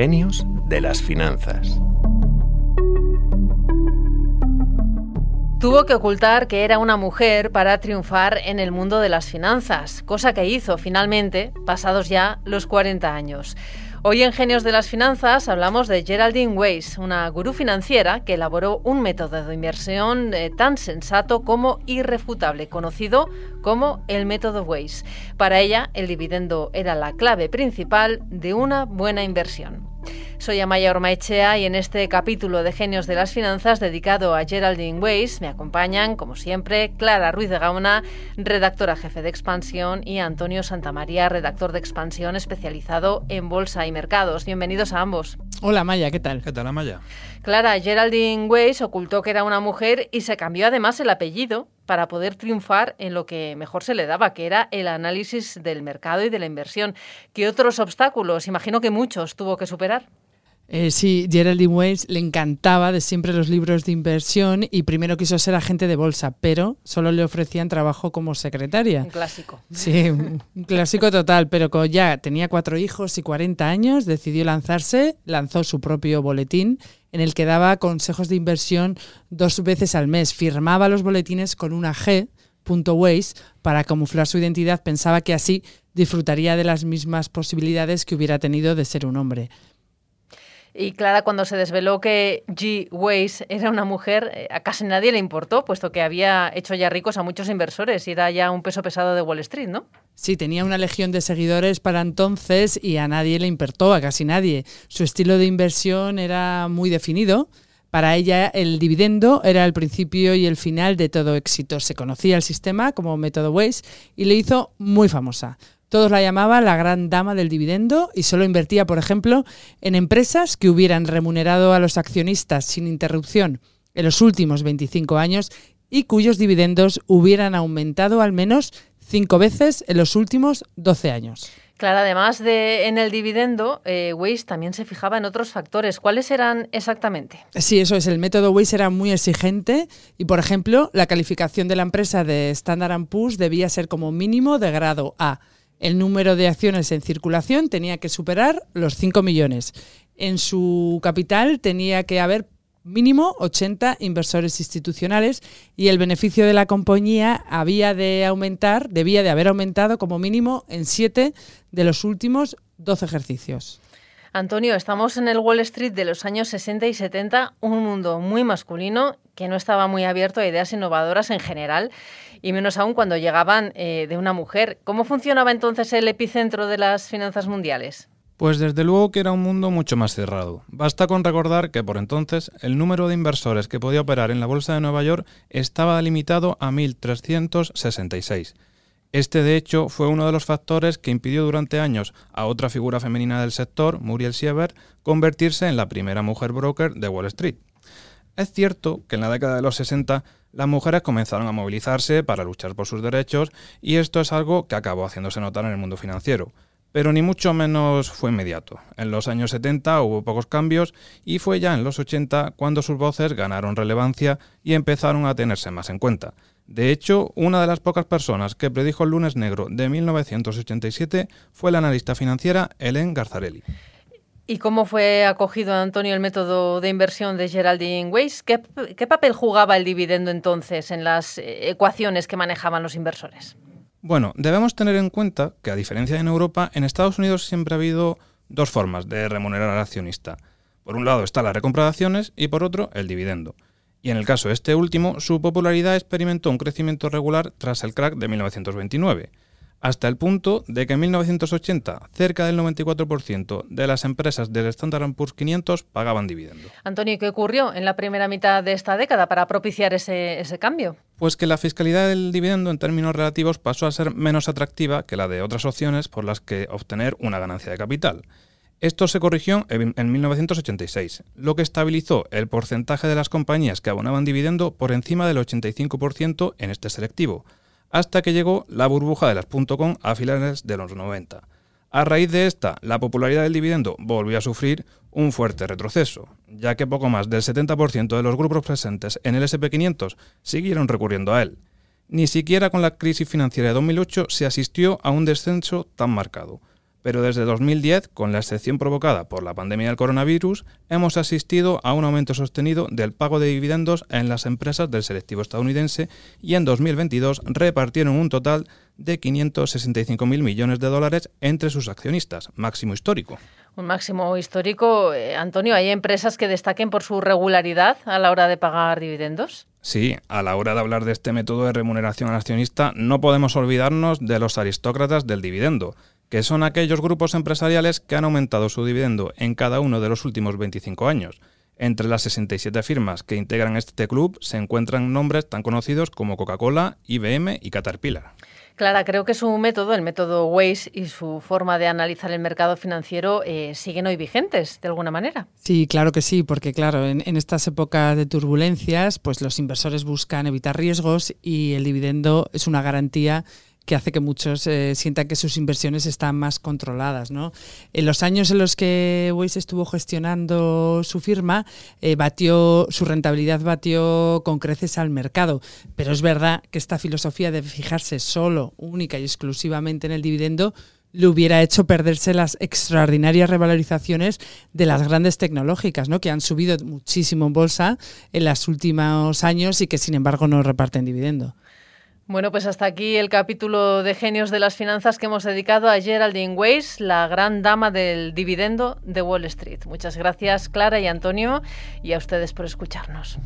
Genios de las finanzas. Tuvo que ocultar que era una mujer para triunfar en el mundo de las finanzas, cosa que hizo finalmente, pasados ya los 40 años. Hoy en Genios de las Finanzas hablamos de Geraldine Weiss, una gurú financiera que elaboró un método de inversión eh, tan sensato como irrefutable, conocido como el método Weiss. Para ella, el dividendo era la clave principal de una buena inversión. Soy Amaya Ormaechea y en este capítulo de Genios de las Finanzas dedicado a Geraldine Weiss me acompañan, como siempre, Clara Ruiz de Gauna, redactora jefe de Expansión, y Antonio Santamaría, redactor de Expansión especializado en bolsa y mercados. Bienvenidos a ambos. Hola Amaya, ¿qué tal? ¿Qué tal Amaya? Clara, Geraldine Weiss ocultó que era una mujer y se cambió además el apellido para poder triunfar en lo que mejor se le daba, que era el análisis del mercado y de la inversión. ¿Qué otros obstáculos, imagino que muchos, tuvo que superar? Eh, sí, Geraldine Weiss le encantaba de siempre los libros de inversión y primero quiso ser agente de bolsa, pero solo le ofrecían trabajo como secretaria. Un clásico. Sí, un clásico total, pero como ya tenía cuatro hijos y 40 años, decidió lanzarse, lanzó su propio boletín en el que daba consejos de inversión dos veces al mes. Firmaba los boletines con una G, punto para camuflar su identidad. Pensaba que así disfrutaría de las mismas posibilidades que hubiera tenido de ser un hombre. Y Clara, cuando se desveló que G. Weiss era una mujer, eh, a casi nadie le importó, puesto que había hecho ya ricos a muchos inversores y era ya un peso pesado de Wall Street, ¿no? Sí, tenía una legión de seguidores para entonces y a nadie le importó, a casi nadie. Su estilo de inversión era muy definido. Para ella el dividendo era el principio y el final de todo éxito. Se conocía el sistema como método Weiss y le hizo muy famosa. Todos la llamaban la gran dama del dividendo y solo invertía, por ejemplo, en empresas que hubieran remunerado a los accionistas sin interrupción en los últimos 25 años y cuyos dividendos hubieran aumentado al menos cinco veces en los últimos 12 años. Claro, además de en el dividendo, eh, Weiss también se fijaba en otros factores. ¿Cuáles eran exactamente? Sí, eso es. El método Weiss era muy exigente y, por ejemplo, la calificación de la empresa de Standard Poor's debía ser como mínimo de grado A el número de acciones en circulación tenía que superar los 5 millones. En su capital tenía que haber mínimo 80 inversores institucionales y el beneficio de la compañía había de aumentar, debía de haber aumentado como mínimo en 7 de los últimos 12 ejercicios. Antonio, estamos en el Wall Street de los años 60 y 70, un mundo muy masculino que no estaba muy abierto a ideas innovadoras en general y menos aún cuando llegaban eh, de una mujer. ¿Cómo funcionaba entonces el epicentro de las finanzas mundiales? Pues desde luego que era un mundo mucho más cerrado. Basta con recordar que por entonces el número de inversores que podía operar en la Bolsa de Nueva York estaba limitado a 1.366. Este, de hecho, fue uno de los factores que impidió durante años a otra figura femenina del sector, Muriel Siebert, convertirse en la primera mujer broker de Wall Street. Es cierto que en la década de los 60 las mujeres comenzaron a movilizarse para luchar por sus derechos y esto es algo que acabó haciéndose notar en el mundo financiero. Pero ni mucho menos fue inmediato. En los años 70 hubo pocos cambios y fue ya en los 80 cuando sus voces ganaron relevancia y empezaron a tenerse más en cuenta. De hecho, una de las pocas personas que predijo el lunes negro de 1987 fue la analista financiera Helen Garzarelli. ¿Y cómo fue acogido, Antonio, el método de inversión de Geraldine Weiss? ¿Qué, papel jugaba el dividendo entonces en las eh, ecuaciones que manejaban los inversores? Bueno, debemos tener en cuenta que, a diferencia de en Europa, en Estados Unidos siempre ha habido dos formas de remunerar al accionista. Por un lado está la recompra de acciones y por otro el dividendo. Y en el caso de este último, su popularidad experimentó un crecimiento regular tras el crack de 1929 hasta el punto de que en 1980 cerca del 94% de las empresas del Standard Poor's 500 pagaban dividendo. Antonio, ¿qué ocurrió en la primera mitad de esta década para propiciar ese, ese cambio? Pues que la fiscalidad del dividendo en términos relativos pasó a ser menos atractiva que la de otras opciones por las que obtener una ganancia de capital. Esto se corrigió en 1986, lo que estabilizó el porcentaje de las compañías que abonaban dividendo por encima del 85% en este selectivo, hasta que llegó la burbuja de las .com a finales de los 90. A raíz de esta, la popularidad del dividendo volvió a sufrir un fuerte retroceso, ya que poco más del 70% de los grupos presentes en el SP500 siguieron recurriendo a él. Ni siquiera con la crisis financiera de 2008 se asistió a un descenso tan marcado. Pero desde 2010, con la excepción provocada por la pandemia del coronavirus, hemos asistido a un aumento sostenido del pago de dividendos en las empresas del selectivo estadounidense y en 2022 repartieron un total de 565.000 millones de dólares entre sus accionistas, máximo histórico. Un máximo histórico. Eh, Antonio, ¿hay empresas que destaquen por su regularidad a la hora de pagar dividendos? Sí, a la hora de hablar de este método de remuneración al accionista, no podemos olvidarnos de los aristócratas del dividendo que son aquellos grupos empresariales que han aumentado su dividendo en cada uno de los últimos 25 años. Entre las 67 firmas que integran este club se encuentran nombres tan conocidos como Coca-Cola, IBM y Caterpillar. Clara, creo que su método, el método Waze y su forma de analizar el mercado financiero eh, siguen hoy vigentes, de alguna manera. Sí, claro que sí, porque claro, en, en, estas épocas de turbulencias, pues los inversores buscan evitar riesgos y el dividendo es una garantía que hace que muchos eh, sientan que sus inversiones están más controladas. ¿no? En los años en los que Waze estuvo gestionando su firma, eh, batió, su rentabilidad batió con creces al mercado. Pero es verdad que esta filosofía de fijarse solo, única y exclusivamente en el dividendo le hubiera hecho perderse las extraordinarias revalorizaciones de las grandes tecnológicas, ¿no? que han subido muchísimo en bolsa en los últimos años y que sin embargo no reparten dividendo. Bueno, pues hasta aquí el capítulo de genios de las finanzas que hemos dedicado a Geraldine Weiss, la gran dama del dividendo de Wall Street. Muchas gracias, Clara y Antonio, y a ustedes por escucharnos.